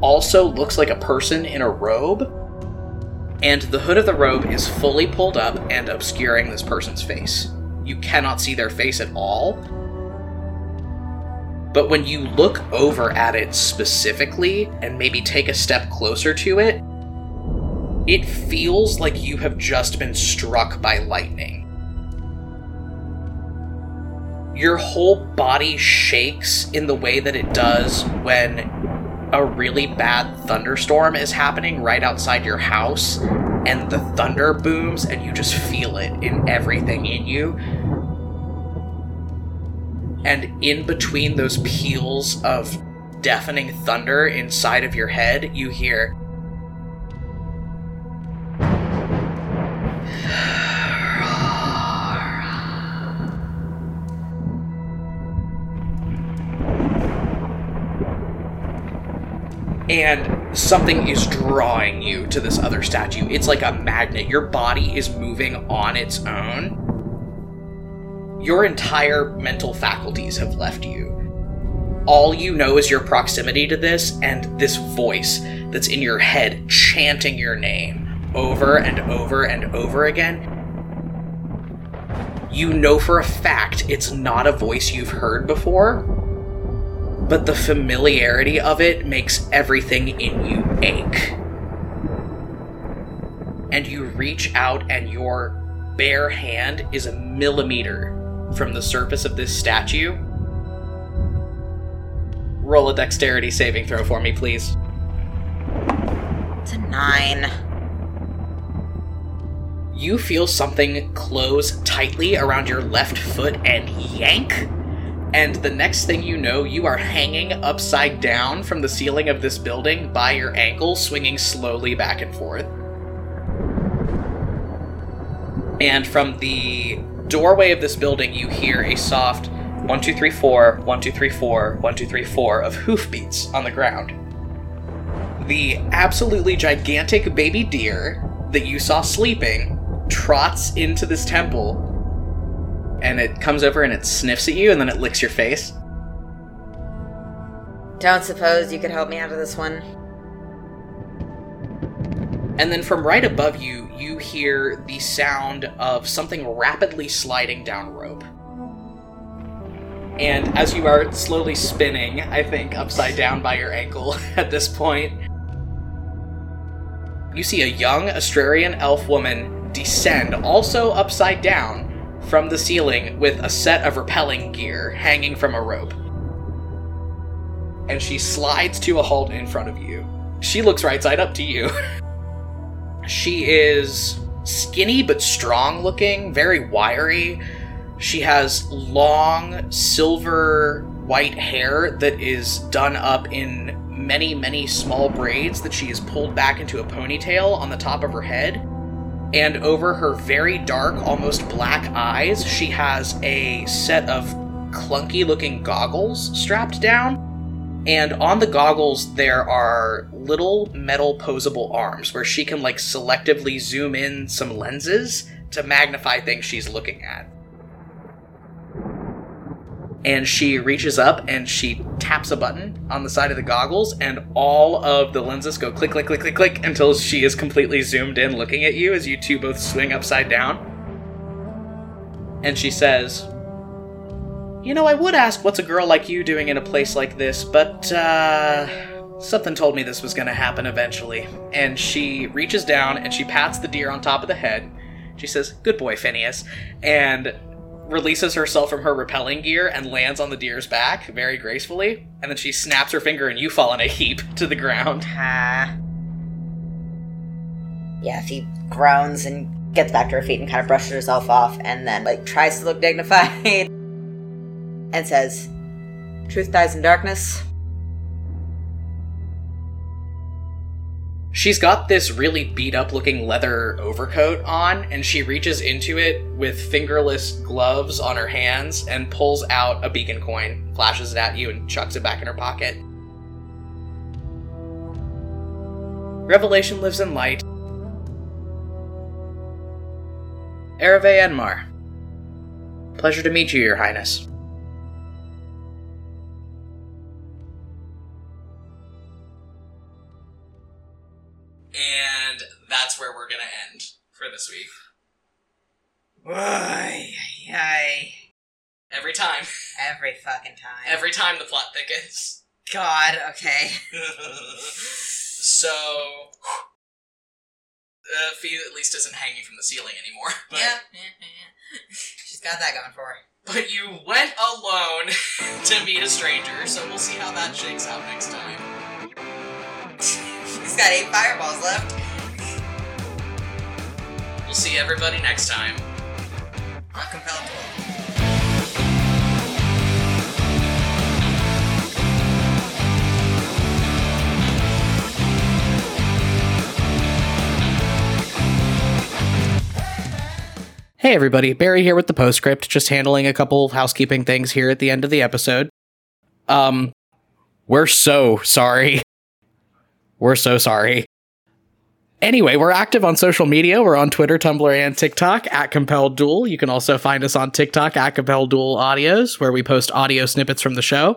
also looks like a person in a robe, and the hood of the robe is fully pulled up and obscuring this person's face. You cannot see their face at all. But when you look over at it specifically and maybe take a step closer to it, it feels like you have just been struck by lightning. Your whole body shakes in the way that it does when a really bad thunderstorm is happening right outside your house and the thunder booms and you just feel it in everything in you. And in between those peals of deafening thunder inside of your head, you hear and something is drawing you to this other statue. It's like a magnet. Your body is moving on its own. Your entire mental faculties have left you. All you know is your proximity to this and this voice that's in your head chanting your name over and over and over again. You know for a fact it's not a voice you've heard before, but the familiarity of it makes everything in you ache. And you reach out, and your bare hand is a millimeter from the surface of this statue. Roll a dexterity saving throw for me, please. It's a 9. You feel something close tightly around your left foot and yank and the next thing you know, you are hanging upside down from the ceiling of this building by your ankle, swinging slowly back and forth. And from the doorway of this building, you hear a soft 1, 2, 3, 4, 1, 2, 3, 4, 1, 2, 3, 4 of hoofbeats on the ground. The absolutely gigantic baby deer that you saw sleeping trots into this temple and it comes over and it sniffs at you and then it licks your face. Don't suppose you could help me out of this one? And then from right above you, you hear the sound of something rapidly sliding down rope. And as you are slowly spinning, I think, upside down by your ankle at this point, you see a young Astrarian elf woman descend, also upside down, from the ceiling with a set of rappelling gear hanging from a rope. And she slides to a halt in front of you. She looks right side up to you. she is skinny but strong looking, very wiry. She has long silver white hair that is done up in many, many small braids that she has pulled back into a ponytail on the top of her head. And over her very dark, almost black eyes, she has a set of clunky looking goggles strapped down. And on the goggles, there are little metal posable arms where she can like selectively zoom in some lenses to magnify things she's looking at. And she reaches up and she taps a button on the side of the goggles, and all of the lenses go click, click, click, click, click until she is completely zoomed in looking at you as you two both swing upside down. And she says, You know, I would ask what's a girl like you doing in a place like this, but, uh. Something told me this was gonna happen eventually. And she reaches down and she pats the deer on top of the head. She says, Good boy, Phineas. And releases herself from her repelling gear and lands on the deer's back very gracefully. And then she snaps her finger and you fall in a heap to the ground. Ah. Yeah, she groans and gets back to her feet and kind of brushes herself off and then like tries to look dignified and says, Truth dies in darkness. She's got this really beat up looking leather overcoat on, and she reaches into it with fingerless gloves on her hands and pulls out a beacon coin, flashes it at you, and chucks it back in her pocket. Revelation lives in light. Ereve Enmar. Pleasure to meet you, Your Highness. Ay, ay, Every time. every fucking time. Every time the plot thickens. God, okay. so uh, Fee at least isn't hanging from the ceiling anymore. But, yeah, yeah, yeah. She's got that going for her. But you went alone to meet a stranger, so we'll see how that shakes out next time. She's got eight fireballs left. We'll see everybody next time. Hey everybody, Barry here with the postscript, just handling a couple of housekeeping things here at the end of the episode. Um, we're so sorry. We're so sorry. Anyway, we're active on social media. We're on Twitter, Tumblr, and TikTok at Compelled Duel. You can also find us on TikTok at Compelled Duel Audios, where we post audio snippets from the show.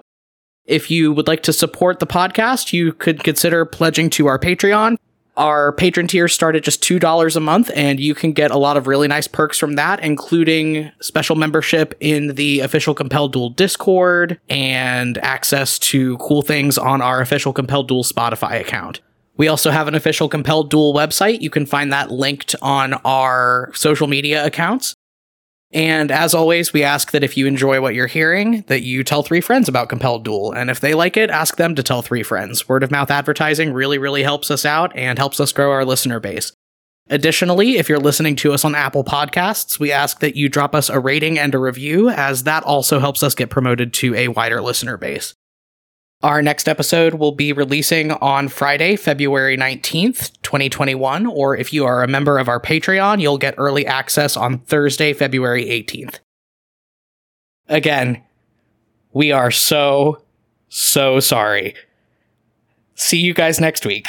If you would like to support the podcast, you could consider pledging to our Patreon. Our patron tiers start at just $2 a month, and you can get a lot of really nice perks from that, including special membership in the official Compelled Duel Discord and access to cool things on our official Compelled Duel Spotify account. We also have an official Compelled Duel website. You can find that linked on our social media accounts. And as always, we ask that if you enjoy what you're hearing, that you tell three friends about Compelled Duel. And if they like it, ask them to tell three friends. Word of mouth advertising really, really helps us out and helps us grow our listener base. Additionally, if you're listening to us on Apple Podcasts, we ask that you drop us a rating and a review, as that also helps us get promoted to a wider listener base. Our next episode will be releasing on Friday, February 19th, 2021, or if you are a member of our Patreon, you'll get early access on Thursday, February 18th. Again, we are so, so sorry. See you guys next week.